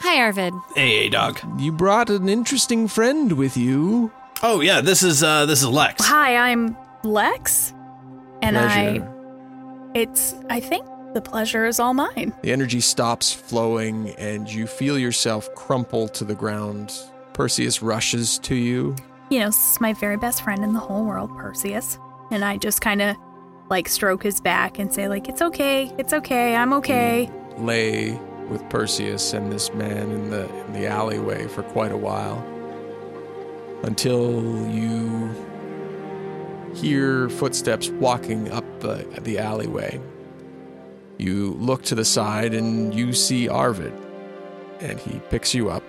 Hi, Arvid. Hey, dog. You brought an interesting friend with you. Oh yeah, this is uh this is Lex. Hi, I'm Lex. And Pleasure. I. It's. I think the pleasure is all mine. The energy stops flowing, and you feel yourself crumple to the ground. Perseus rushes to you. You know, this is my very best friend in the whole world, Perseus. And I just kind of like stroke his back and say, like, it's okay, it's okay, I'm okay. Lay with Perseus and this man in the in the alleyway for quite a while, until you hear footsteps walking up the, the alleyway. You look to the side and you see Arvid, and he picks you up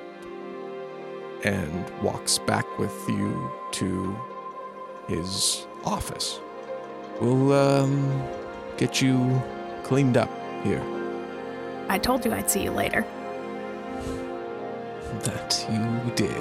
and walks back with you to his office. We'll um, get you cleaned up here. I told you I'd see you later. That you did.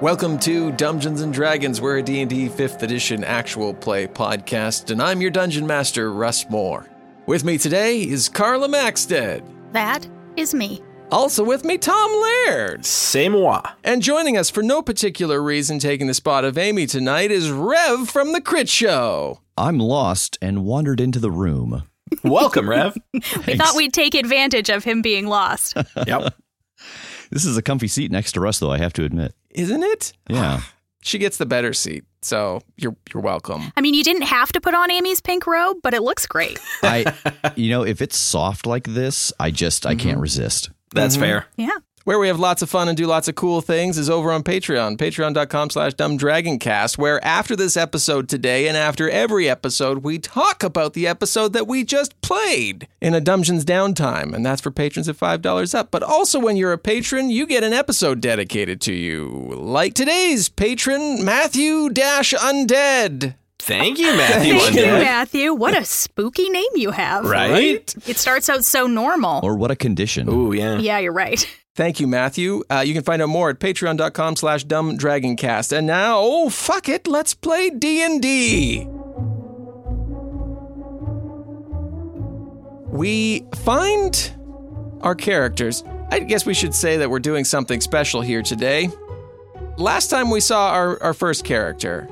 Welcome to Dungeons and Dragons. We're a D&D 5th edition actual play podcast, and I'm your dungeon master, Russ Moore. With me today is Carla Maxted. That is me. Also with me, Tom Laird. C'est moi. And joining us for no particular reason, taking the spot of Amy tonight, is Rev from the Crit Show. I'm lost and wandered into the room. Welcome, Rev. We thought we'd take advantage of him being lost. yep. This is a comfy seat next to us, though, I have to admit. Isn't it? Yeah. She gets the better seat, so you're you're welcome. I mean, you didn't have to put on Amy's pink robe, but it looks great. I, you know, if it's soft like this, I just, I can't mm-hmm. resist. That's mm-hmm. fair. Yeah. Where we have lots of fun and do lots of cool things is over on Patreon, patreon.com slash dumbdragoncast, where after this episode today and after every episode, we talk about the episode that we just played in a Dungeons downtime. And that's for patrons at $5 up. But also when you're a patron, you get an episode dedicated to you. Like today's patron, Matthew Dash Undead. Thank you, Matthew. Thank you, Matthew. What a spooky name you have. Right? It starts out so normal. Or what a condition. Ooh, yeah. yeah, you're right. Thank you, Matthew. Uh, you can find out more at patreon.com slash dumbdragoncast. And now, oh, fuck it, let's play D&D. We find our characters. I guess we should say that we're doing something special here today. Last time we saw our, our first character,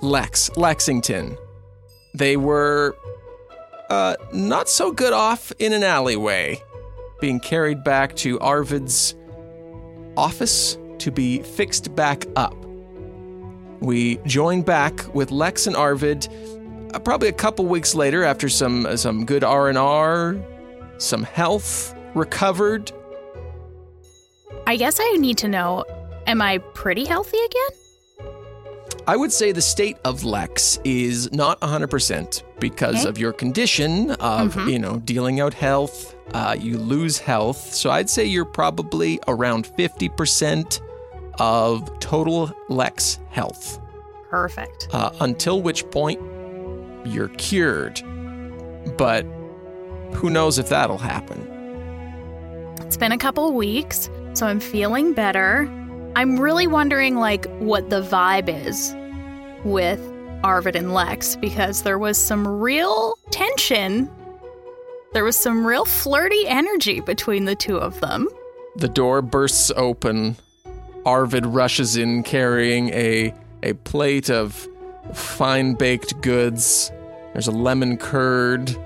Lex, Lexington. They were uh, not so good off in an alleyway being carried back to Arvid's office to be fixed back up. We join back with Lex and Arvid uh, probably a couple weeks later after some uh, some good R&R, some health recovered. I guess I need to know am I pretty healthy again? I would say the state of Lex is not 100% because Okay. of your condition of, you know, dealing out health. Uh, you lose health. So I'd say you're probably around 50% of total Lex health, Perfect. uh, until which point you're cured. But who knows if that'll happen? It's been a couple weeks, so I'm feeling better. I'm really wondering like what the vibe is with Arvid and Lex because there was some real tension. There was some real flirty energy between the two of them. The door bursts open. Arvid rushes in carrying a a plate of fine baked goods. There's a lemon curd,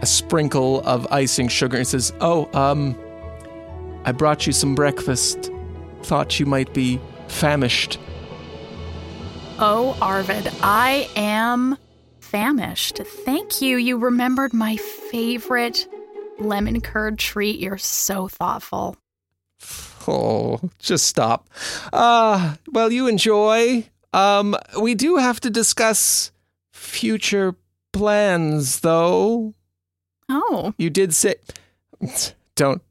a sprinkle of icing sugar. He says, "Oh, um, I brought you some breakfast. Thought you might be famished." Oh, Arvid, I am famished. Thank you. You remembered my favorite lemon curd treat. You're so thoughtful. Oh, just stop. Uh, well, you enjoy. Um, we do have to discuss future plans, though. Oh, You did say, don't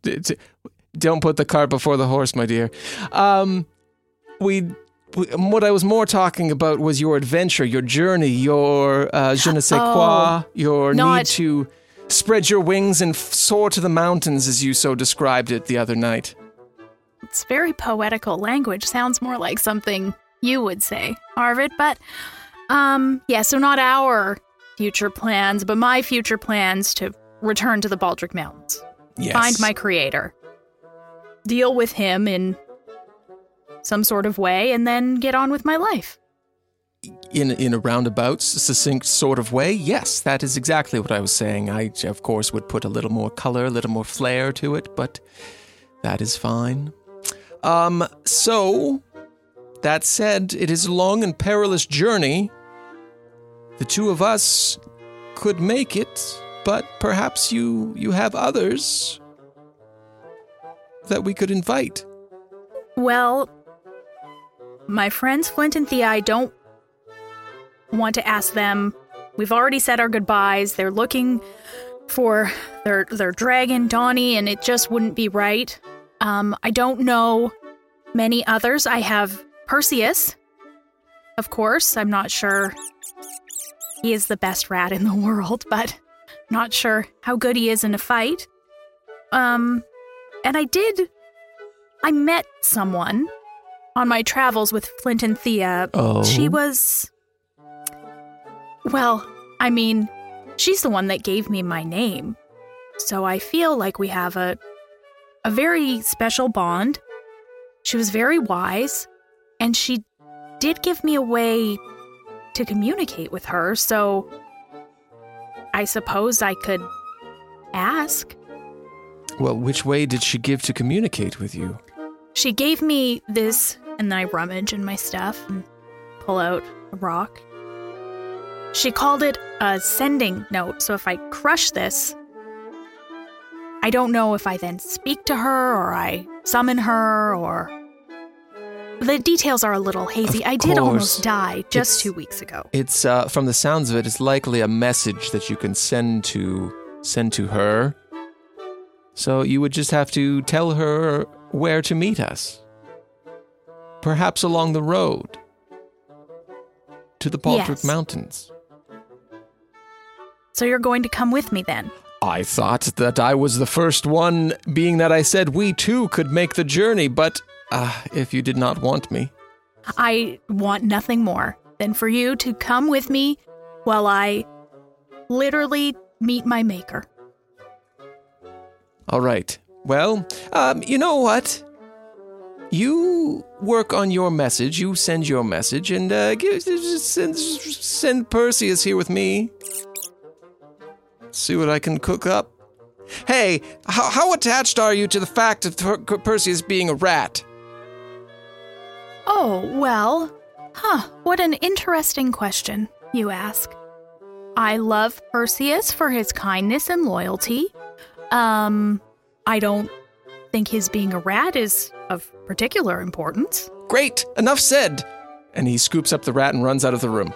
don't put the cart before the horse, my dear. Um, we, what I was more talking about was your adventure, your journey, your uh, je ne sais quoi, your need Oh, to spread your wings and soar to the mountains, as you so described it the other night. it's very poetical language. Sounds more like something you would say, Arvid. But, um, yeah, so not our future plans, but my future plans to return to the Baldric Mountains. Yes. find my creator, deal with him in some sort of way, and then get on with my life. in in a roundabout, succinct sort of way. Yes, that is exactly what I was saying. I, of course, would put a little more color, a little more flair to it, but that is fine. Um, so that said, it is a long and perilous journey. The two of us could make it, but perhaps you you have others that we could invite. Well, my friends Flint and Thea, I don't want to ask them. We've already said our goodbyes. They're looking for their their dragon, Donnie, and it just wouldn't be right. Um, I don't know many others. I have Perseus, of course. I'm not sure he is the best rat in the world, but not sure how good he is in a fight. Um, and I did I met someone on my travels with Flint and Thea. Oh. She was. Well, I mean, she's the one that gave me my name. So I feel like we have a a very special bond. She was very wise, and she did give me a way to communicate with her, so I suppose I could ask. Well, which way did she give to communicate with you? She gave me this, and then I rummage in my stuff and pull out a rock. She called it a sending note, so if I crush this, I don't know if I then speak to her or I summon her or. The details are a little hazy. Of I did course. almost die just It's- two weeks ago. It's uh, from the sounds of it, it's likely a message that you can send to send to her. So you would just have to tell her where to meet us. Perhaps along the road to the Baldric Yes. Mountains. So you're going to come with me then? I thought that I was the first one, being that I said we too could make the journey, but uh, if you did not want me. I want nothing more than for you to come with me while I literally meet my maker. All right. Well, um, you know what? You work on your message. You send your message, and uh, give, send send Perseus here with me. See what I can cook up. Hey, how, how attached are you to the fact of Per- Perseus being a rat? Oh, well, huh, what an interesting question, you ask. I love Perseus for his kindness and loyalty. Um, I don't think his being a rat is of particular importance. Great, enough said. And he scoops up the rat and runs out of the room.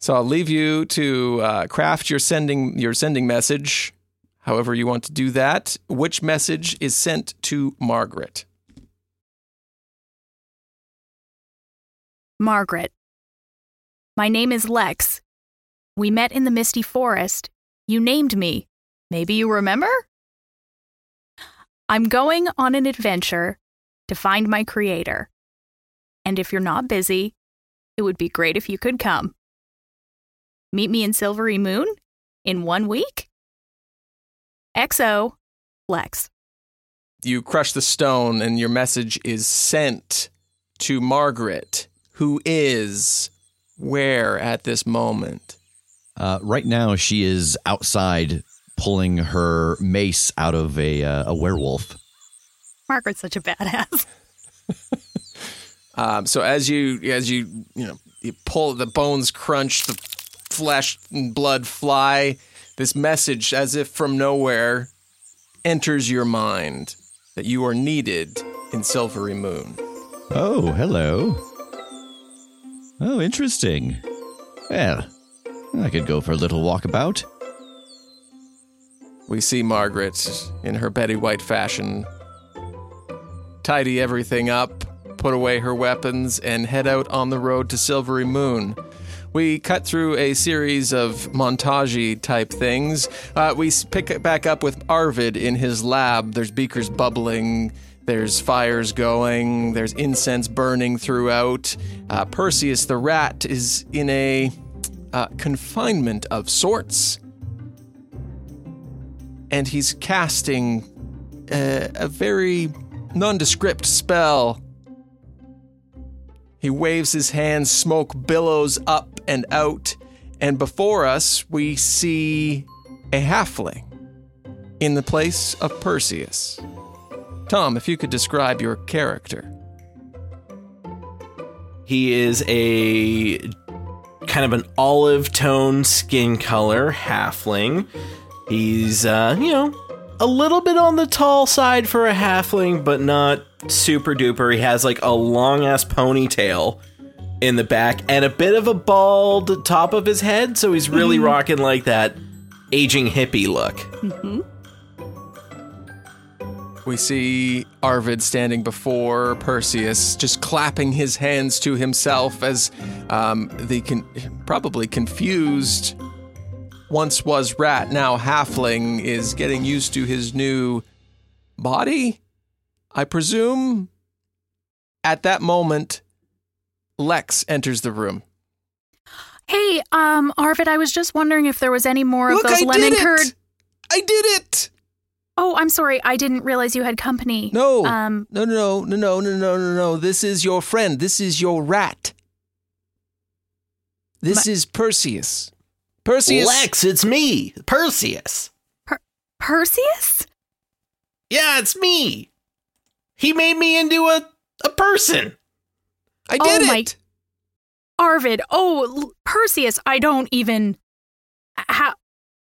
So I'll leave you to uh, craft your sending your sending message, however you want to do that. Which message is sent to Margaret? Margaret. My name is Lex. We met in the Misty Forest. You named me. Maybe you remember? I'm going on an adventure to find my creator. And if you're not busy, it would be great if you could come. Meet me in Silverymoon in one week? XO, Lex. You crush the stone, and your message is sent to Margaret, who is where at this moment? Uh, right now, she is outside pulling her mace out of a uh, a werewolf. Margaret's such a badass. Um, so as you as you you know you pull the bones crunch, the flesh and blood fly. This message, as if from nowhere, enters your mind that you are needed in Silverymoon. Oh, hello. Oh, interesting. Well, I could go for a little walkabout. We see Margaret in her Betty White fashion tidy everything up, put away her weapons, and head out on the road to Silverymoon. We cut through a series of montage type things. Uh, we pick it back up with Arvid in his lab. There's beakers bubbling, there's fires going, there's incense burning throughout. Uh, Perseus the rat is in a uh, confinement of sorts and he's casting a, a very nondescript spell. He waves his hands, smoke billows up and out, and before us we see a halfling in the place of Perseus. Tom, if you could describe your character. He is a kind of an olive tone skin color halfling. He's, uh, you know, a little bit on the tall side for a halfling, but not super duper. He has like a long ass ponytail in the back and a bit of a bald top of his head, so he's really rocking like that aging hippie look. We see Arvid standing before Perseus, just clapping his hands to himself as um, the con- probably confused once was rat, now halfling, is getting used to his new body. I presume at that moment, Lex enters the room. Hey, um, Arvid, I was just wondering if there was any more of Look, those I lemon curd. I did it! Oh, I'm sorry. I didn't realize you had company. No, Um, no, no, no, no, no, no, no, no. This is your friend. This is your rat. This is Perseus. Perseus. Lex, it's me, Perseus. Perseus? Yeah, it's me. He made me into a, a person. I Oh did my- it. Arvid. Oh, L- Perseus. I don't even. How?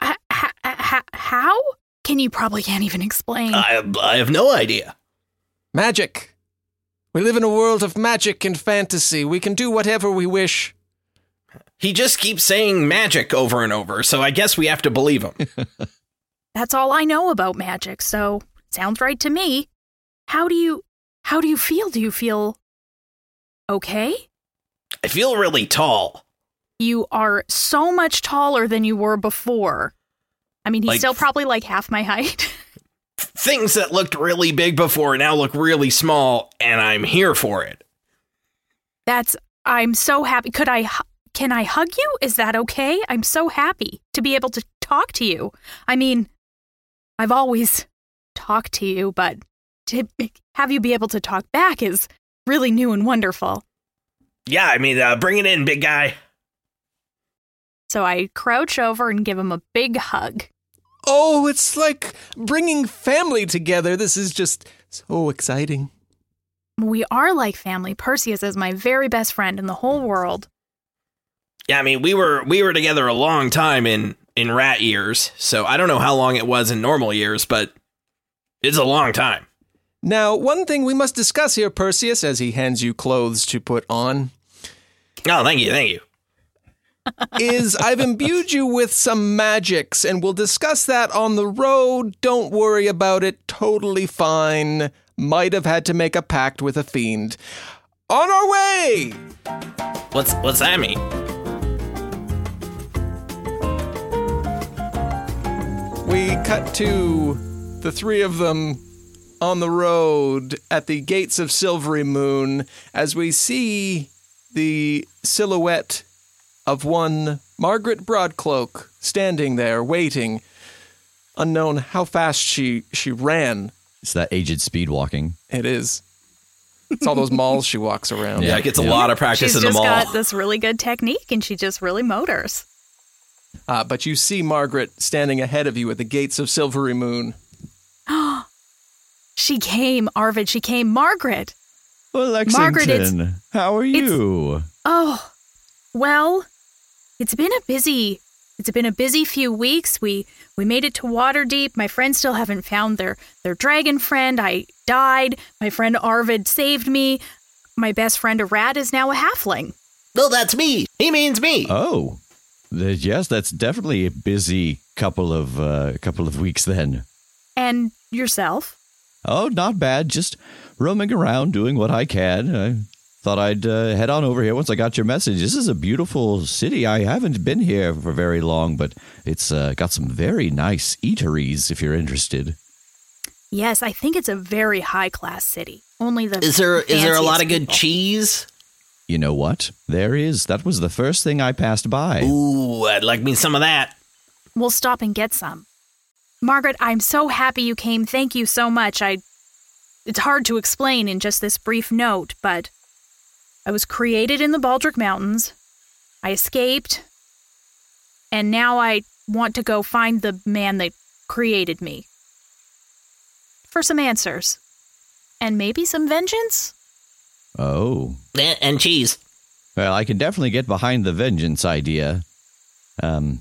ha- ha- ha- How? Can you probably can't even explain? I, I have no idea. Magic. We live in a world of magic and fantasy. We can do whatever we wish. He just keeps saying magic over and over, so I guess we have to believe him. That's all I know about magic. So sounds right to me. How do you? How do you feel? Do you feel okay? I feel really tall. You are so much taller than you were before. I mean, he's Like- still probably like half my height. Things that looked really big before now look really small, and I'm here for it. That's I'm so happy. Could I can I hug you? Is that okay? I'm so happy to be able to talk to you. I mean, I've always talked to you, but to have you be able to talk back is really new and wonderful. Yeah, I mean, uh, bring it in, big guy. So I crouch over and give him a big hug. Oh, it's like bringing family together. This is just so exciting. We are like family. Perseus is my very best friend in the whole world. Yeah, I mean, we were we were together a long time in in rat years, so I don't know how long it was in normal years, but it's a long time. Now, one thing we must discuss here, Perseus, as he hands you clothes to put on, Oh, thank you, thank you. Is I've imbued you with some magics, and we'll discuss that on the road. Don't worry about it. Totally fine. Might have had to make a pact with a fiend. On our way! What's what's that mean? We cut to the three of them on the road at the gates of Silverymoon as we see the silhouette of one Margaret Broadcloak standing there waiting. Unknown how fast she she ran. It's that aged speed walking. It is. It's all those malls she walks around. Yeah, it gets a Yeah. lot of practice She's in the just mall. got this really good technique and she just really motors. Uh, but you see Margaret standing ahead of you at the gates of Silverymoon. She came, Arvid, she came. Margaret. Well, Lexington, Margaret, it's- how are it's- you? Oh, well, it's been a busy, It's been a busy few weeks. We we made it to Waterdeep. My friends still haven't found their their dragon friend. I died. My friend Arvid saved me. My best friend Arad is now a halfling. No, that's me. He means me. Oh, th- yes, that's definitely a busy couple of uh, couple of weeks then. And yourself? Oh, not bad. Just roaming around, doing what I can. I thought I'd uh, head on over here once I got your message. This is a beautiful city. I haven't been here for very long, but it's uh, got some very nice eateries if you're interested. Yes, I think it's a very high class city. Only the Is there is there a lot of good people. cheese? You know what? There is. That was the first thing I passed by. Ooh, I'd like me some of that. We'll stop and get some. Margaret, I'm so happy you came. Thank you so much. I It's hard to explain in just this brief note, but I was created in the Baldric Mountains. I escaped. And now I want to go find the man that created me. For some answers. And maybe some vengeance? Oh. Eh, And cheese. Well, I can definitely get behind the vengeance idea. Um,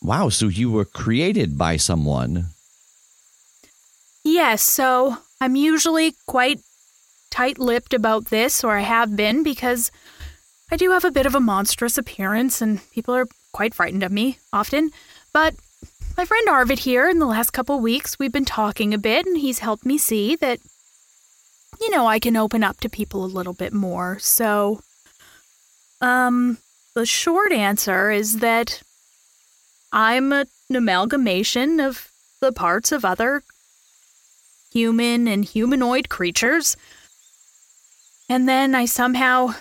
wow, so you were created by someone. Yes, so I'm usually quite tight lipped about this, or I have been, because I do have a bit of a monstrous appearance and people are quite frightened of me often. But my friend Arvid here, in the last couple weeks, we've been talking a bit, and he's helped me see that, you know, I can open up to people a little bit more. So, um, the short answer is that I'm an amalgamation of the parts of other human and humanoid creatures. And then I somehow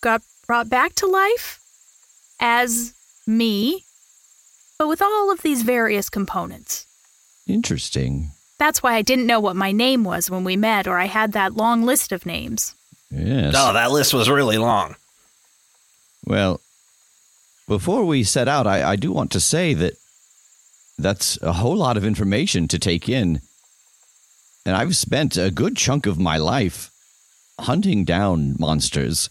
got brought back to life as me, but with all of these various components. Interesting. That's why I didn't know what my name was when we met, or I had that long list of names. Yes. Oh, that list was really long. Well, before we set out, I, I do want to say that that's a whole lot of information to take in. And I've spent a good chunk of my life hunting down monsters.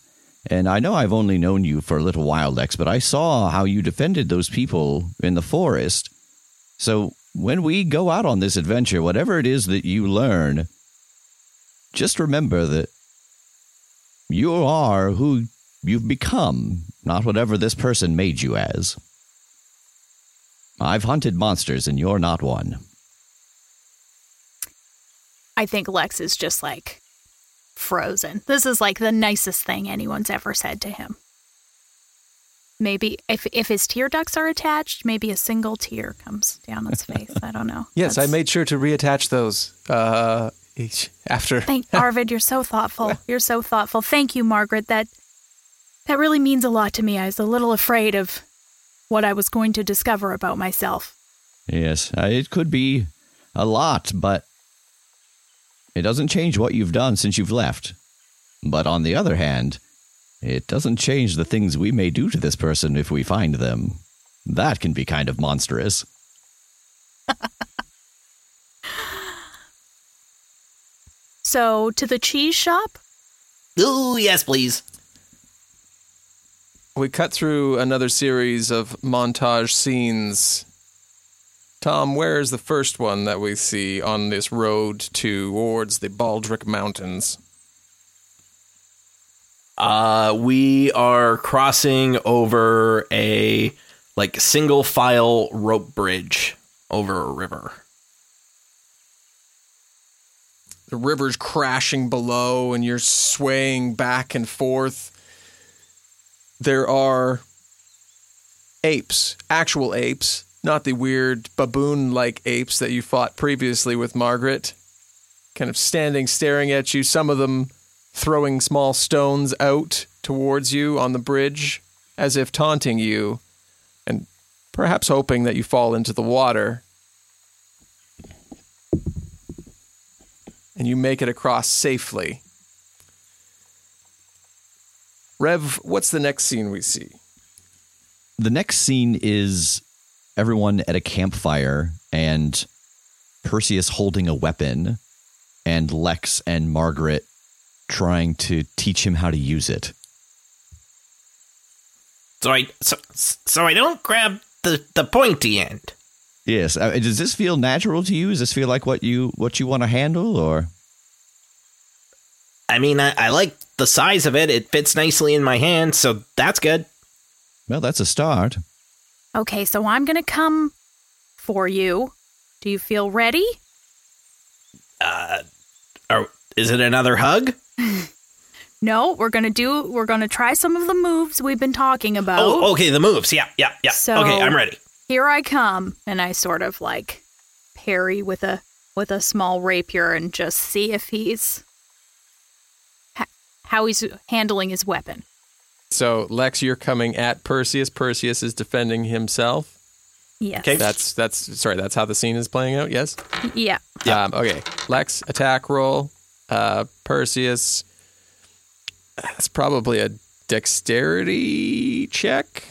And I know I've only known you for a little while, Lex, but I saw how you defended those people in the forest. So when we go out on this adventure, whatever it is that you learn, just remember that you are who you've become, not whatever this person made you as. I've hunted monsters, and you're not one. I think Lex is just like frozen. This is like the nicest thing anyone's ever said to him. Maybe if if his tear ducts are attached, maybe a single tear comes down his face. I don't know. Yes, I made sure to reattach those uh, each after. Thank Arvid, you're so thoughtful. You're so thoughtful. Thank you, Margaret. That that really means a lot to me. I was a little afraid of what I was going to discover about myself. Yes, it could be a lot, but it doesn't change what you've done since you've left. But on the other hand, it doesn't change the things we may do to this person if we find them. That can be kind of monstrous. So, to the cheese shop? Ooh, yes, please. We cut through another series of montage scenes. Tom, where is the first one that we see on this road towards the Baldric Mountains? Uh, we are crossing over a like single file rope bridge over a river. The river's crashing below, and you're swaying back and forth. There are apes, actual apes, not the weird baboon like apes that you fought previously with Margaret, kind of standing staring at you, some of them throwing small stones out towards you on the bridge, as if taunting you, and perhaps hoping that you fall into the water. and you make it across safely. Rev, what's the next scene we see? The next scene is everyone at a campfire and Perseus holding a weapon and Lex and Margaret trying to teach him how to use it. So I so, so I don't grab the the pointy end. Yes. Uh, does this feel natural to you? Does this feel like what you what you want to handle, or I mean, I, I like the size of it. It fits nicely in my hand, so that's good. well, that's a start. Okay, so I'm gonna come for you. Do you feel ready? Uh, Or is it another hug? No, we're gonna do. We're gonna try some of the moves we've been talking about. Oh, okay, the moves. Yeah, yeah, yeah. So- okay, I'm ready. Here I come, and I sort of like parry with a with a small rapier and just see if he's how he's handling his weapon. So Lex, you're coming at Perseus. Perseus is defending himself. Yes. Okay. That's that's sorry. That's how the scene is playing out. Yes. Yeah. Um, okay. Lex attack roll. Uh, Perseus. That's probably a dexterity check.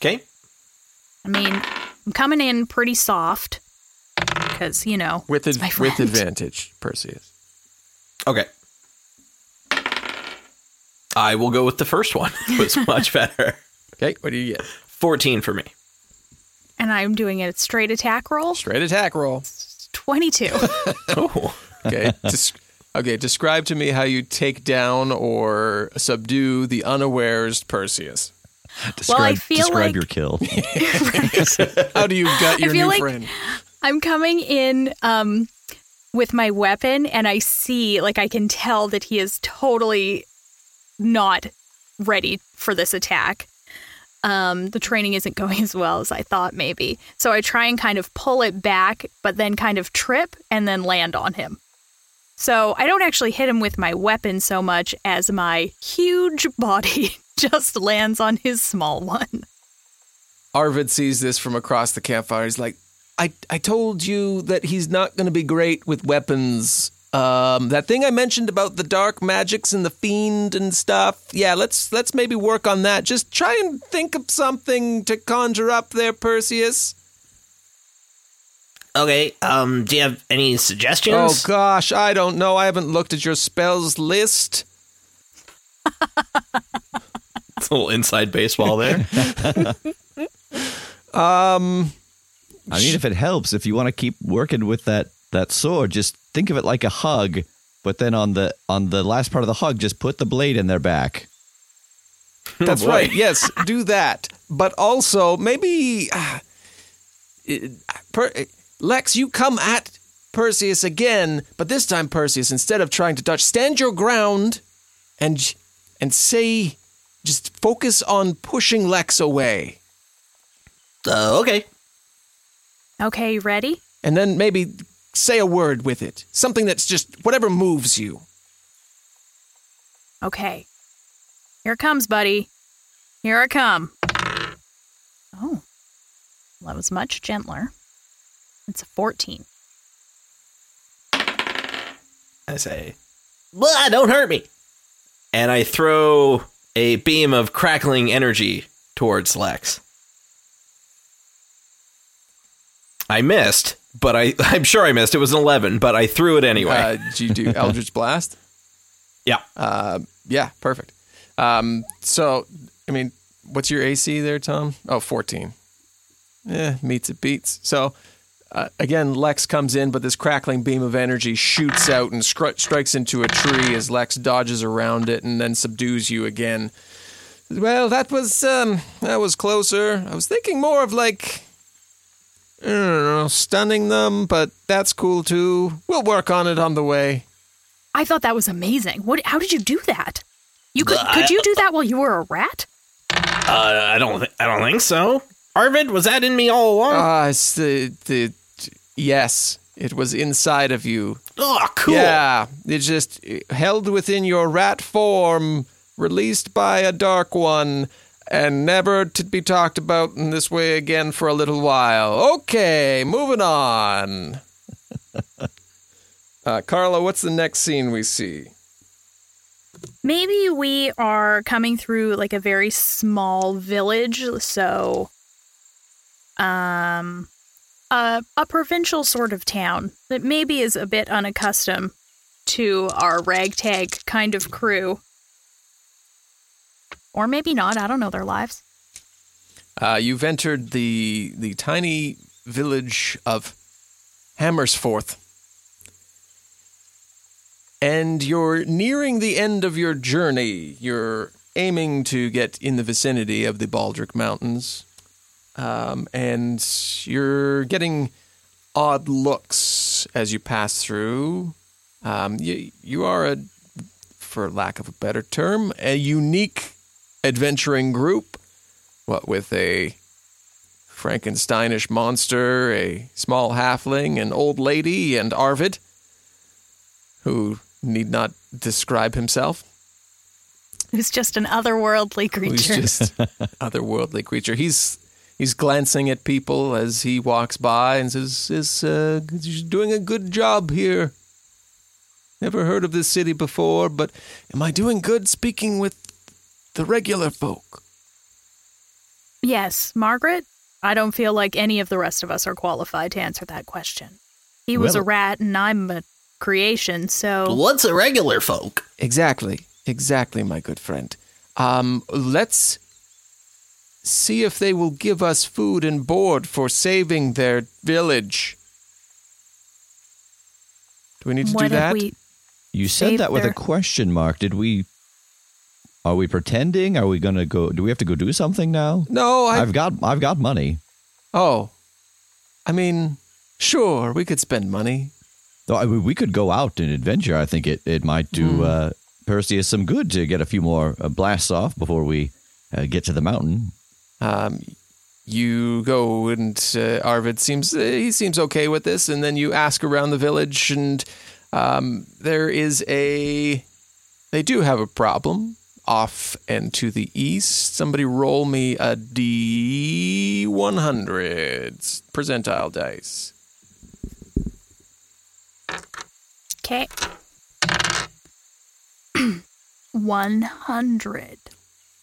Okay. I mean, I'm coming in pretty soft because you know With it's ad- my with advantage, Perseus. Okay. I will go with the first one. It was much better. Okay. What do you get? 14 for me. and I'm doing a straight attack roll. Straight attack roll. Twenty-two. Oh. Okay. Des- okay. Describe to me how you take down or subdue the unawares Perseus. Describe, I feel describe like- your kill. How do you gut your feel new like- friend? I'm coming in um with my weapon and I see like I can tell that he is totally not ready for this attack. Um the training isn't going as well as I thought maybe. So I try and kind of pull it back but then kind of trip and then land on him. So I don't actually hit him with my weapon so much as my huge body just lands on his small one. Arvid sees this from across the campfire. He's like, I, I told you that he's not going to be great with weapons. Um, that thing I mentioned about the dark magics and the fiend and stuff. Yeah, let's let's maybe work on that. Just try and think of something to conjure up there, Perseus. Okay. Um, do you have any suggestions? Oh gosh, I don't know. I haven't looked at your spells list. It's a little inside baseball there. Um, I mean, if it helps, if you want to keep working with that that sword, just think of it like a hug. But then on the on the last part of the hug, just put the blade in their back. That's boy. right. Yes, do that. But also, maybe uh, per, Lex, you come at Perseus again, but this time, Perseus, instead of trying to dodge, stand your ground and and say, just focus on pushing Lex away, uh, okay. Okay, you ready? and then maybe say a word with it, something that's just whatever moves you. Okay. Here it comes, buddy. Here I come. Oh. Well, that was much gentler. It's a 14. I say, Blah, don't hurt me. And I throw a beam of crackling energy towards Lex. I missed, but I, I'm sure I missed. It was an 11, but I threw it anyway. Uh, did you do Eldritch Blast? yeah. Uh, yeah, perfect. Um, so, I mean, what's your AC there, Tom? Oh, 14. Yeah, meets it beats. So, uh, again, Lex comes in, but this crackling beam of energy shoots out and scr- strikes into a tree as Lex dodges around it and then subdues you again. Well, that was um, that was closer. I was thinking more of like, know, stunning them, but that's cool too. We'll work on it on the way. I thought that was amazing. What how did you do that? You could Well, could you do that while you were a rat? Uh, I don't, th- I don't think so. Arvid, was that in me all along? Ah, it's the the yes, it was inside of you. oh, cool. Yeah, it just held within your rat form, released by a dark one, and never to be talked about in this way again for a little while. Okay, moving on. uh, Carla, what's the next scene we see? Maybe we are coming through like a very small village, so um a a provincial sort of town that maybe is a bit unaccustomed to our ragtag kind of crew. Or maybe not, I don't know their lives. Uh, you've entered the the tiny village of Hammersforth, and you're nearing the end of your journey. You're aiming to get in the vicinity of the Baldric Mountains, um, and you're getting odd looks as you pass through. Um, you you are a, for lack of a better term, a unique adventuring group. What with a Frankensteinish monster, a small halfling, an old lady, and Arvid, who need not describe himself. Who's just an otherworldly Who's creature. just otherworldly creature. He's he's glancing at people as he walks by and says, "Is uh, doing a good job here. Never heard of this city before, but am I doing good speaking with the regular folk?" yes, Margaret, I don't feel like any of the rest of us are qualified to answer that question. He was Well- a rat and I'm a creation, so What's a regular folk? Exactly, exactly, my good friend. Um, let's see if they will give us food and board for saving their village. Do we need to what do that? if we You said that with their- a question mark. Did we? Are we pretending? Are we gonna go? Do we have to go do something now? no, I. I've got I've got money. oh, I mean, sure, we could spend money. Though I mean, we could go out and adventure. I think it, it might do Hmm. uh, Perseus some good to get a few more uh, blasts off before we uh, get to the mountain. Um, you go and uh, Arvid seems uh, he seems okay with this, and then you ask around the village, and um, there is a they do have a problem off and to the east. Somebody roll me a D one hundred percentile dice. Okay. 100.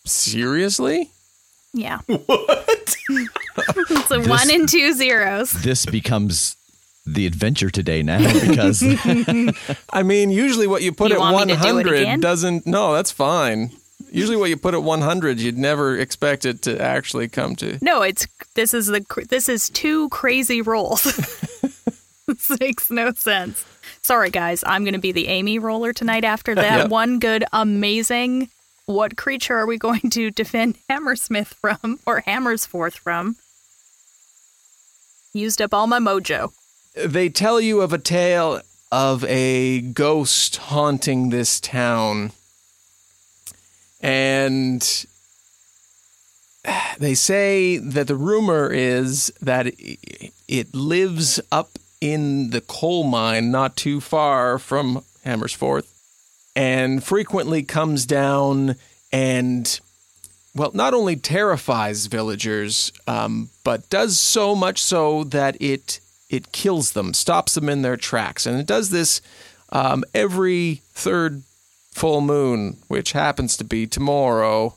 Seriously? Yeah. What? It's a one and two zeros. This becomes the adventure today now because I mean, usually what you put You at want one me to do hundred doesn't. No, that's fine. Usually, what you put at one hundred, you'd never expect it to actually come to. No, it's this is the this is two crazy rolls. this makes no sense. Sorry guys, I'm going to be the Amy roller tonight after that Yep. one good amazing what creature are we going to defend Hammersmith from or Hammersforth from? Used up all my mojo. They tell you of a tale of a ghost haunting this town. And they say that the rumor is that it lives up in the coal mine not too far from Hammersforth and frequently comes down and well, not only terrifies villagers, um, but does so much so that it it kills them, stops them in their tracks, and it does this um, every third full moon, which happens to be tomorrow.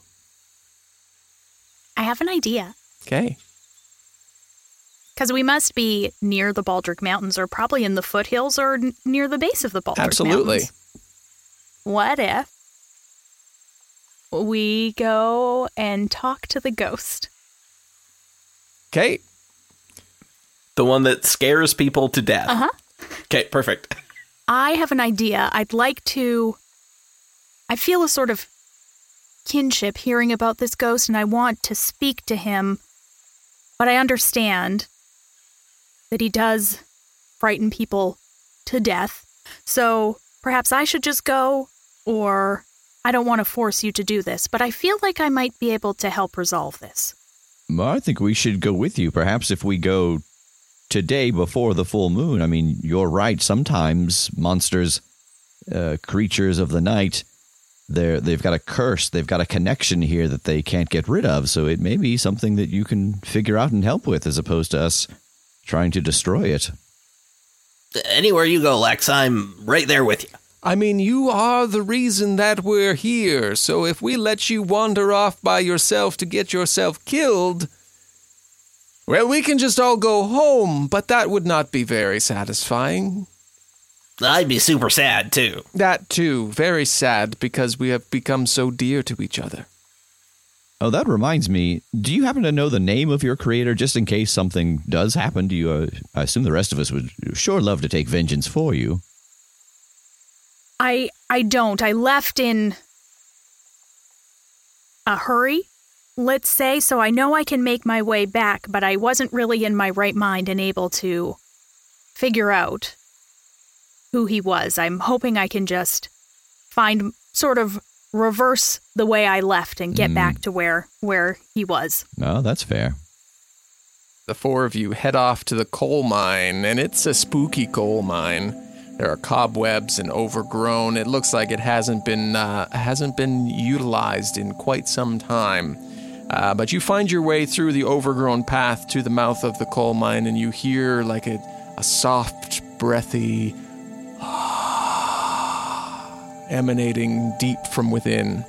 I have an idea. Okay, Because we must be near the Baldric Mountains, or probably in the foothills, or n- near the base of the Baldric Mountains. Absolutely. Mountains. What if we go and talk to the ghost? okay. The one that scares people to death. Uh huh. Okay, perfect. I have an idea. I'd like to. I feel a sort of kinship hearing about this ghost, and I want to speak to him. But I understand that he does frighten people to death. So perhaps I should just go, or I don't want to force you to do this, but I feel like I might be able to help resolve this. Well, I think we should go with you. Perhaps if we go today before the full moon. I mean, you're right. Sometimes monsters, uh, creatures of the night, they're they've got a curse. They've got a connection here that they can't get rid of. So it may be something that you can figure out and help with, as opposed to us trying to destroy it. Anywhere you go, Lex, I'm right there with you. I mean, you are the reason that we're here. So if we let you wander off by yourself to get yourself killed, well, we can just all go home, but that would not be very satisfying. I'd be super sad too. That too, very sad because we have become so dear to each other. Oh, that reminds me. Do you happen to know the name of your creator just in case something does happen? Do you? Uh, I assume the rest of us would sure love to take vengeance for you. I I don't. I left in a hurry, let's say, so I know I can make my way back, but I wasn't really in my right mind and able to figure out who he was. I'm hoping I can just find sort of reverse the way I left and get Mm. back to where where he was. Oh, that's fair. The four of you head off to the coal mine, and it's a spooky coal mine. There are cobwebs and overgrown. It looks like it hasn't been uh, hasn't been utilized in quite some time. Uh, but you find your way through the overgrown path to the mouth of the coal mine, and you hear like a, a soft, breathy emanating deep from within.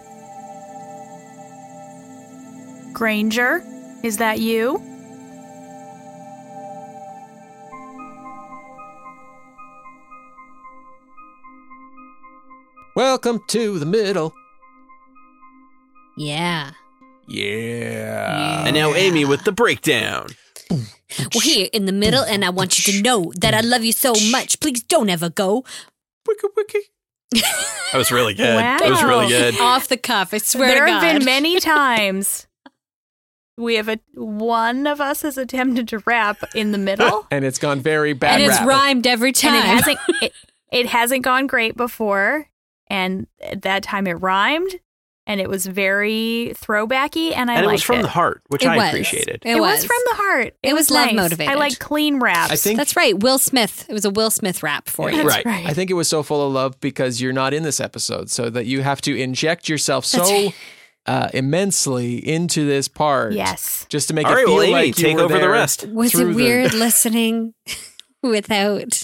Granger, is that you? Welcome to the middle. Yeah. Yeah. And now Amy with the breakdown. We're here in the middle, and I want you to know that I love you so much. Please don't ever go. Wiki wiki. That was really good. That was really good. Off the cuff, I swear there to have been many times we have a one of us has attempted to rap in the middle And it's gone very bad. and it's rap. rhymed every and time. it hasn't it, it hasn't gone great before and at that time it rhymed and it was very throwbacky and I and it liked was from it. the heart, which It I was. appreciated. It, It was from the heart. It, It was love nice. motivated. I like clean raps. I think That's right. Will Smith. It was a Will Smith rap for you. That's Right. right. I think it was so full of love because you're not in this episode, so that you have to inject yourself so right. uh, immensely into this part. Yes. Just to make All it right, feel well, Amy, like you take were over the rest. Was through it the- weird listening without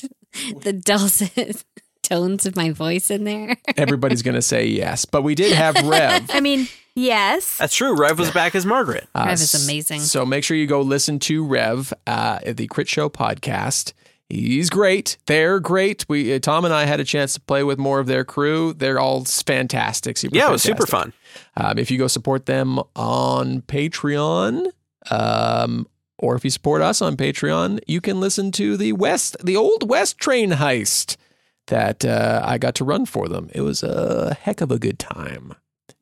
the dulcet tones of my voice in there? Everybody's going to say yes, but we did have Rev. I mean, yes. That's true. Rev was back as Margaret. Uh, Rev is amazing. So make sure you go listen to Rev uh, at the Crit Show podcast. He's great. They're great. We uh, Tom and I had a chance to play with more of their crew. They're all fantastic. Super Yeah, it was super fun. Um, if you go support them on Patreon, um, or if you support us on Patreon, you can listen to the West, the old West train heist that uh, I got to run for them. It was a heck of a good time.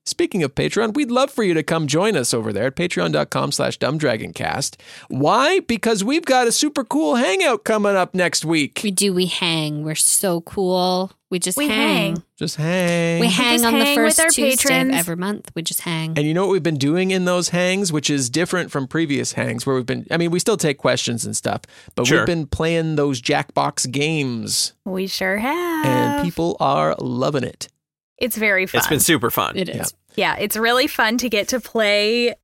Speaking of Patreon, we'd love for you to come join us over there at patreon.com slash dumbdragoncast. Why? Because we've got a super cool hangout coming up next week. We do. We hang. We're so cool. We just We hang. hang. Just hang. We hang just on the hang with first our Tuesday of every month. We just hang. And you know what we've been doing in those hangs, which is different from previous hangs where we've been, I mean, we still take questions and stuff, but Sure. we've been playing those Jackbox games We sure have. and people are loving it. It's very fun. It's been super fun. It is. Yeah, it's really fun to get to play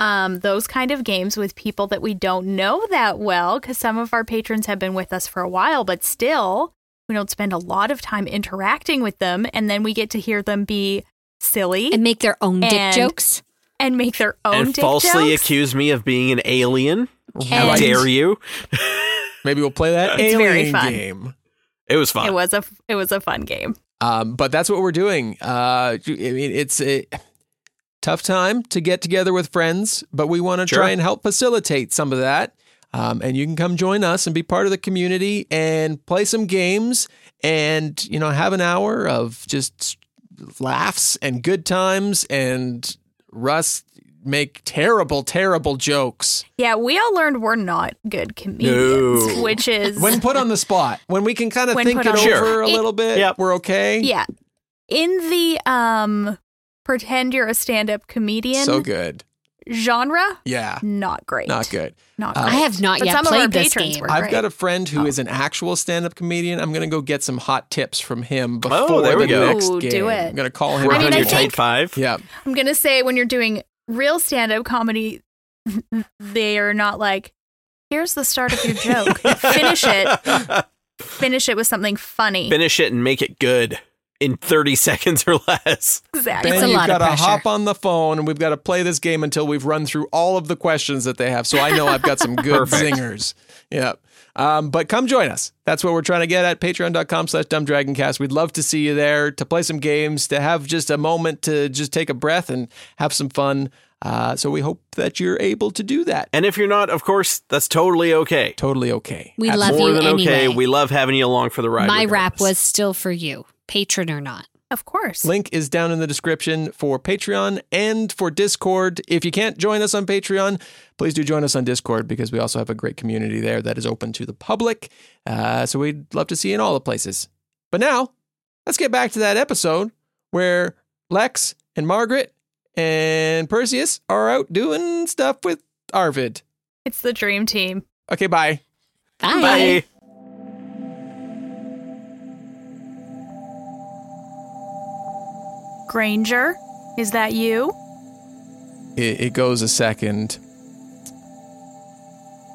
um, those kind of games with people that we don't know that well because some of our patrons have been with us for a while, but still, we don't spend a lot of time interacting with them. And then we get to hear them be silly And make their own dick And- jokes. and make their own and dick falsely jokes. accuse me of being an alien. How dare you? Maybe we'll play that It's very alien fun. game. It was fun. It was a it was a fun game. Um, but that's what we're doing. Uh, I mean, it's a tough time to get together with friends, but we want to Sure. try and help facilitate some of that. Um, and you can come join us and be part of the community and play some games and, you know, have an hour of just laughs and good times and Russ make terrible, terrible jokes Yeah, we all learned we're not good comedians, No. which is when put on the spot. When we can kind of When think put it on- over Sure. a little bit, Yep. we're okay. yeah. In the um pretend you're a stand-up comedian So good. genre, Yeah. not great. Not good. Not Uh, great. I have not But yet some of our played this patrons game. were I've great. got a friend who Oh. is an actual stand-up comedian. I'm going to go get some hot tips from him before Oh, there we the go. next Ooh, game. do it. I'm going to call him. Work I mean, on I your think- tight five. yeah. I'm gonna say when you're doing real stand-up comedy, they are not like, here's the start of your joke. Finish it. Finish it with something funny. Finish it and make it good in 30 seconds or less. exactly. Ben, It's a you've lot got of to pressure. hop on the phone and we've got to play this game until we've run through all of the questions that they have. So I know I've got some good Perfect. zingers. Yeah. Um, but come join us. That's what we're trying to get at patreon.com slash dumbdragoncast. We'd love to see you there to play some games, to have just a moment to just take a breath and have some fun. Uh, so we hope that you're able to do that. And if you're not, of course, that's totally okay. Totally okay. We Absolutely. love More you than anyway. okay. We love having you along for the ride. My rap was still for you, patron or not. Of course. Link is down in the description for Patreon and for Discord. If you can't join us on Patreon, please do join us on Discord because we also have a great community there that is open to the public. Uh, so we'd love to see you in all the places. But now, let's get back to that episode where Lex and Margaret and Perseus are out doing stuff with Arvid. It's the dream team. Okay, bye. Bye. Bye. Granger, is that you? It, it goes a second,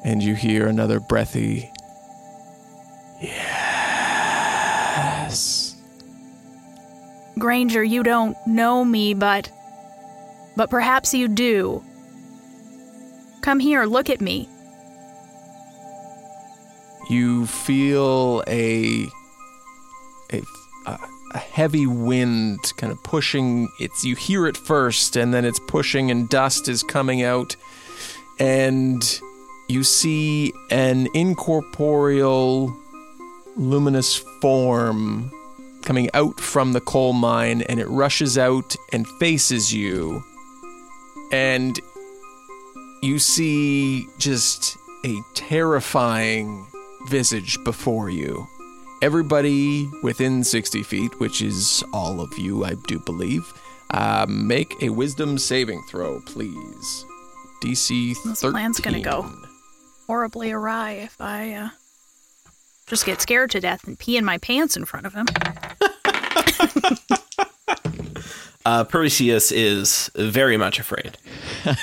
and you hear another breathy. Yes. Granger, you don't know me, but. But perhaps you do. Come here, look at me. You feel a a, a, heavy wind kind of pushing. It's you hear it first, and then it's pushing, and dust is coming out, and you see an incorporeal, luminous form coming out from the coal mine, and it rushes out and faces you, and you see just a terrifying visage before you. Everybody within 60 feet, which is all of you, I do believe, uh, make a wisdom saving throw, please. DC 13. This plan's gonna go. Horribly awry if I, uh. Just get scared to death and pee in my pants in front of him. Uh, Perseus is very much afraid.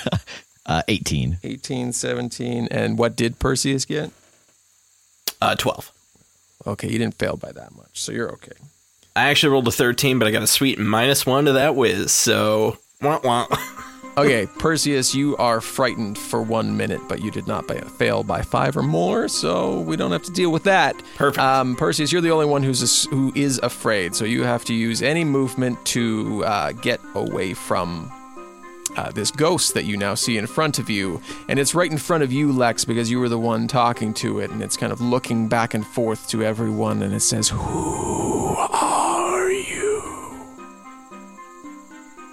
Uh, 18. 18, 17, and what did Perseus get? Uh, 12. Okay, you didn't fail by that much, so you're okay. I actually rolled a 13, but I got a sweet minus one to that whiz, so wah wah. Okay, Perseus, you are frightened for one minute, but you did not by, fail by five or more, so we don't have to deal with that. Perfect. Um, Perseus, you're the only one who's a, who is afraid, so you have to use any movement to uh, get away from uh, this ghost that you now see in front of you, and it's right in front of you, Lex, because you were the one talking to it, and it's kind of looking back and forth to everyone, and it says, "Who are you?"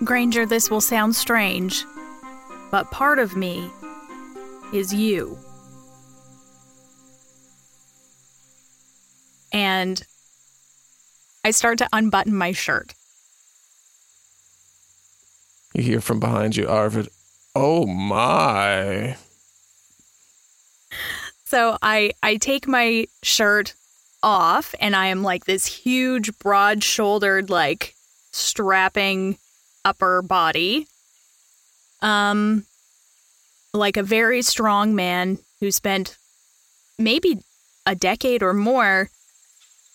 Granger, this will sound strange, but part of me is you. And I start to unbutton my shirt. You hear from behind you, Arvid. Oh my! So I I take my shirt off and I am like this huge broad-shouldered like strapping upper body. Um like a very strong man who spent maybe a decade or more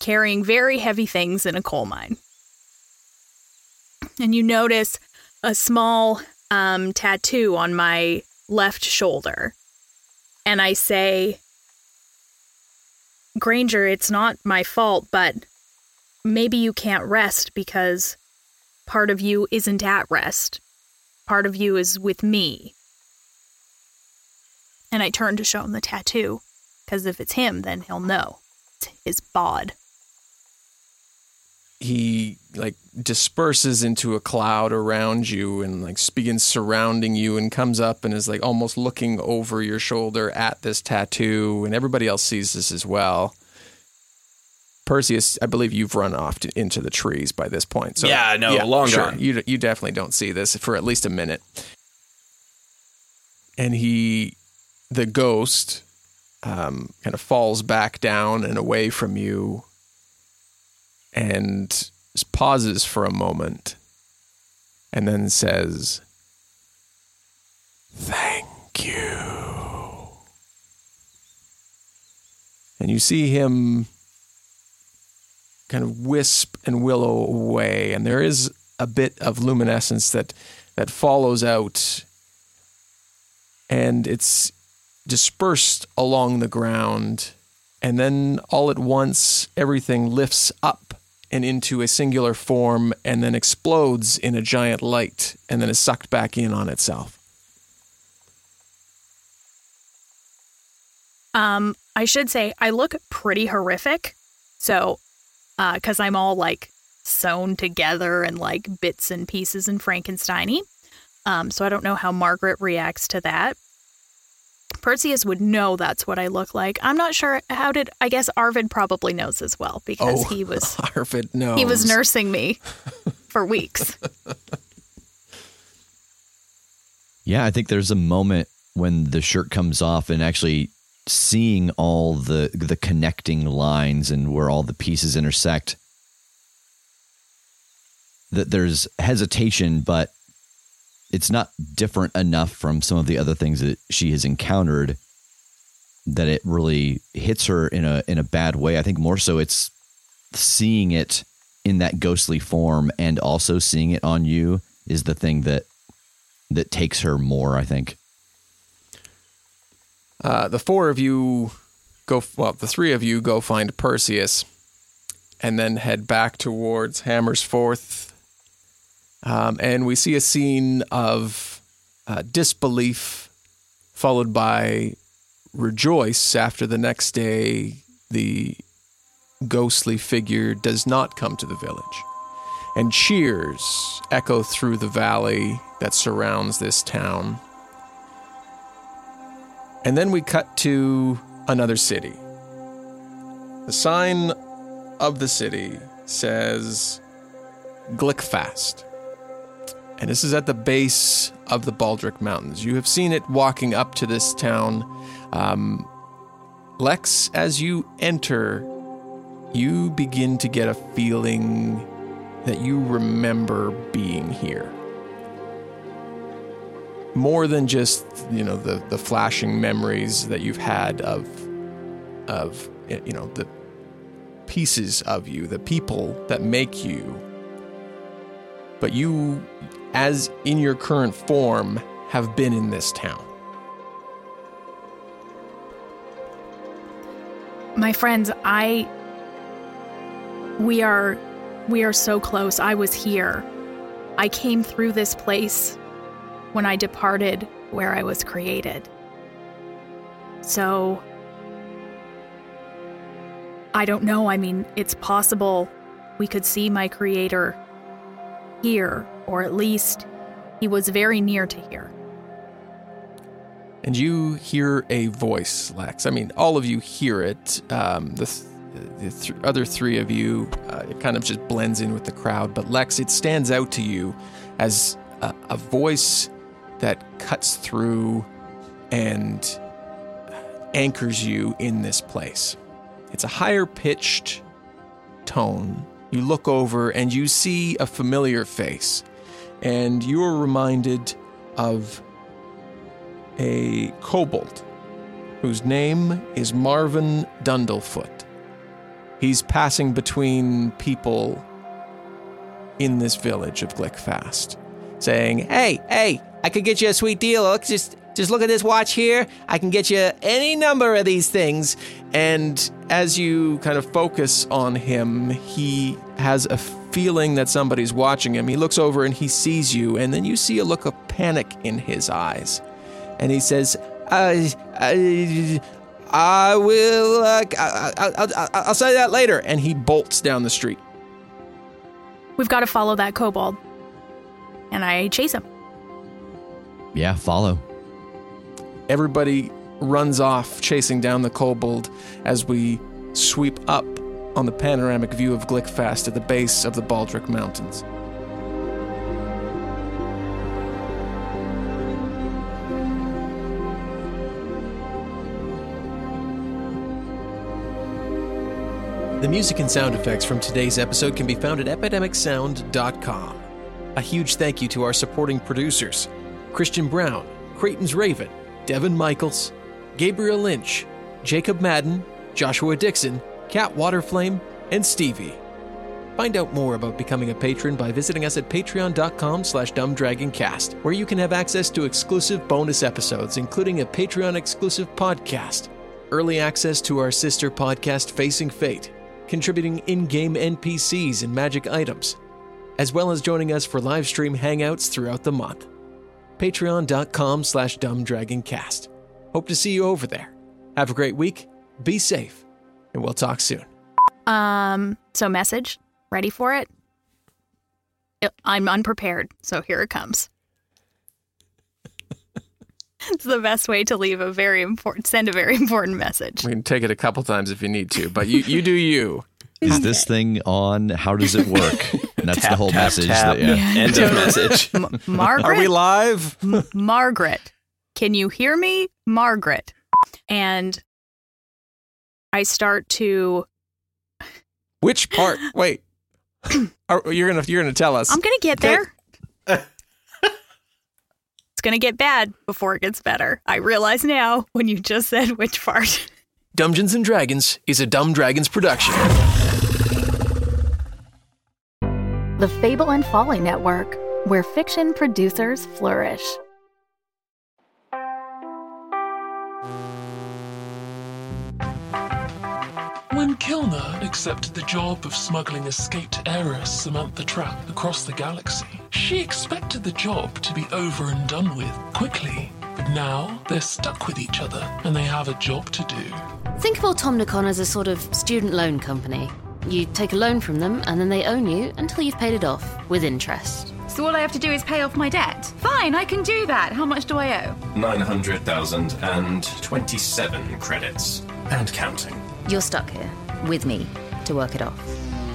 carrying very heavy things in a coal mine. And you notice a small um, tattoo on my left shoulder. And I say, Granger, it's not my fault, but maybe you can't rest because part of you isn't at rest. Part of you is with me. And I turn to show him the tattoo, because if it's him, then he'll know. It's his bod. He like disperses into a cloud around you and like begins surrounding you and comes up and is like almost looking over your shoulder at this tattoo, and everybody else sees this as well. Perseus, I believe you've run off to, into the trees by this point. So Yeah, no, long sure. gone. You you definitely don't see this for at least a minute. And he, the ghost, um, kind of falls back down and away from you, and pauses for a moment, and then says, "Thank you." And you see him kind of wisp and willow away, and there is a bit of luminescence that that follows out, and it's dispersed along the ground, and then all at once everything lifts up and into a singular form and then explodes in a giant light and then is sucked back in on itself. Um, I should say I look pretty horrific. So, uh, because I'm all like sewn together and like bits and pieces and Frankensteiny. Um, so I don't know how Margaret reacts to that. Perseus would know that's what I look like. I'm not sure how did I guess Arvid probably knows as well because Oh, he was Arvid knows. he was nursing me for weeks. Yeah, I think there's a moment when the shirt comes off and actually seeing all the the connecting lines and where all the pieces intersect. That there's hesitation, but it's not different enough from some of the other things that she has encountered that it really hits her in a in a bad way. I think more so it's seeing it in that ghostly form and also seeing it on you is the thing that that takes her more, I think. Uh, the four of you go, well, the three of you go find Perseus and then head back towards Hammersforth. Um, and we see a scene of uh, disbelief followed by rejoice after the next day the ghostly figure does not come to the village. And cheers echo through the valley that surrounds this town. And then we cut to another city. The sign of the city says Glickfast. And this is at the base of the Baldric Mountains. You have seen it walking up to this town. Um, Lex, as you enter, you begin to get a feeling that you remember being here more than just you know the the flashing memories that you've had of of you know the pieces of you the people that make you but you as in your current form have been in this town My friends, I we are we are so close. I was here. I came through this place when I departed where I was created. So I don't know. I mean, it's possible we could see my creator here, or at least he was very near to here. and you hear a voice lex. I mean all of you hear it. Um, the, th- the th- other three of you uh, it kind of just blends in with the crowd. But lex it stands out to you as a, a voice that cuts through and anchors you in this place. It's a higher pitched tone. You look over and you see a familiar face and you are reminded of a kobold whose name is Marvin Dundlefoot. He's passing between people in this village of Glickfast, saying, "Hey, hey, I could get you a sweet deal. Look, just just look at this watch here. I can get you any number of these things." And as you kind of focus on him, he has a feeling that somebody's watching him. He looks over and he sees you, and then you see a look of panic in his eyes and he says, "I, I, I will. Uh, I, I, I'll, I'll say that later." And he bolts down the street. We've got to follow that kobold. And I chase him. Yeah, follow. Everybody runs off, chasing down the kobold as we sweep up on the panoramic view of Glickfast at the base of the Baldric Mountains. The music and sound effects from today's episode can be found at epidemicsound.com. A huge thank you to our supporting producers Christian Brown, Creighton's Raven, Devin Michaels, Gabriel Lynch, Jacob Madden, Joshua Dixon, Kat Waterflame, and Stevie. Find out more about becoming a patron by visiting us at patreon.com slash dumbdragoncast, where you can have access to exclusive bonus episodes, including a Patreon-exclusive podcast, early access to our sister podcast Facing Fate, contributing in-game NPCs and magic items, as well as joining us for live stream hangouts throughout the month. Patreon.com slash dumbdragoncast. Hope to see you over there. Have a great week. Be safe, and we'll talk soon. Um, so message. Ready for it? I'm unprepared, so here it comes. it's the best way to leave a very important, send a very important message. We can take it a couple times if you need to, but you, you do you. Is this thing on? How does it work? And that's the whole tap, message. tap. That, yeah. End of message. M- Margaret, Are we live? M- Margaret, can you hear me, Margaret? And I start to. Which part? Wait. Are, you're gonna you're gonna tell us. I'm gonna get Okay. there. it's gonna get bad before it gets better. I realize now when you just said which part. Dungeons and Dragons is a Dumb Dragons production. The Fable and Folly Network, where fiction producers flourish. When Kilner accepted the job of smuggling escaped heiress Samantha Trapp across the galaxy, she expected the job to be over and done with quickly. But now they're stuck with each other and they have a job to do. Think of Automnicon as a sort of student loan company. You take a loan from them and then they own you until you've paid it off with interest. So all I have to do is pay off my debt? Fine, I can do that. How much do I owe? 900,027 credits. And counting. You're stuck here with me to work it off.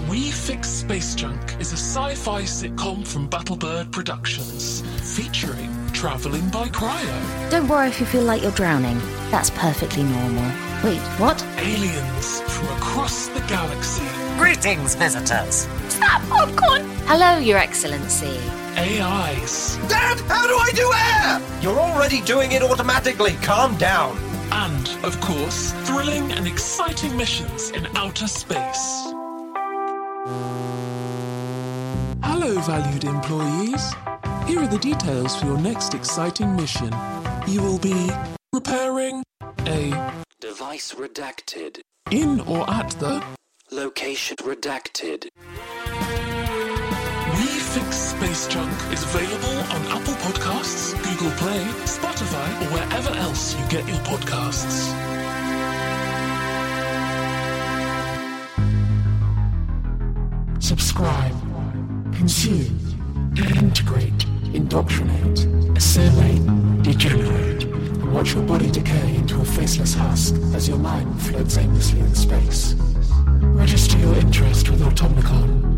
We Fix Space Junk is a sci fi sitcom from Battlebird Productions, featuring Travelling by Cryo, Don't worry if you feel like you're drowning. That's perfectly normal. Wait, what? aliens from across the galaxy, Greetings, visitors. Hello, Your Excellency. AIs, Dad, how do I do air? You're already doing it automatically. Calm down. Of course, thrilling and exciting missions in outer space. Hello, valued employees. Here are the details for your next exciting mission. You will be repairing a Device redacted. in or at the Location redacted. We Fix Space Junk is available on Apple Podcasts, Google Play, Spotify, or wherever else you get your podcasts. Subscribe, consume, integrate, indoctrinate, assimilate, degenerate, and watch your body decay into a faceless husk as your mind floats aimlessly in space. Register your interest with Automnicon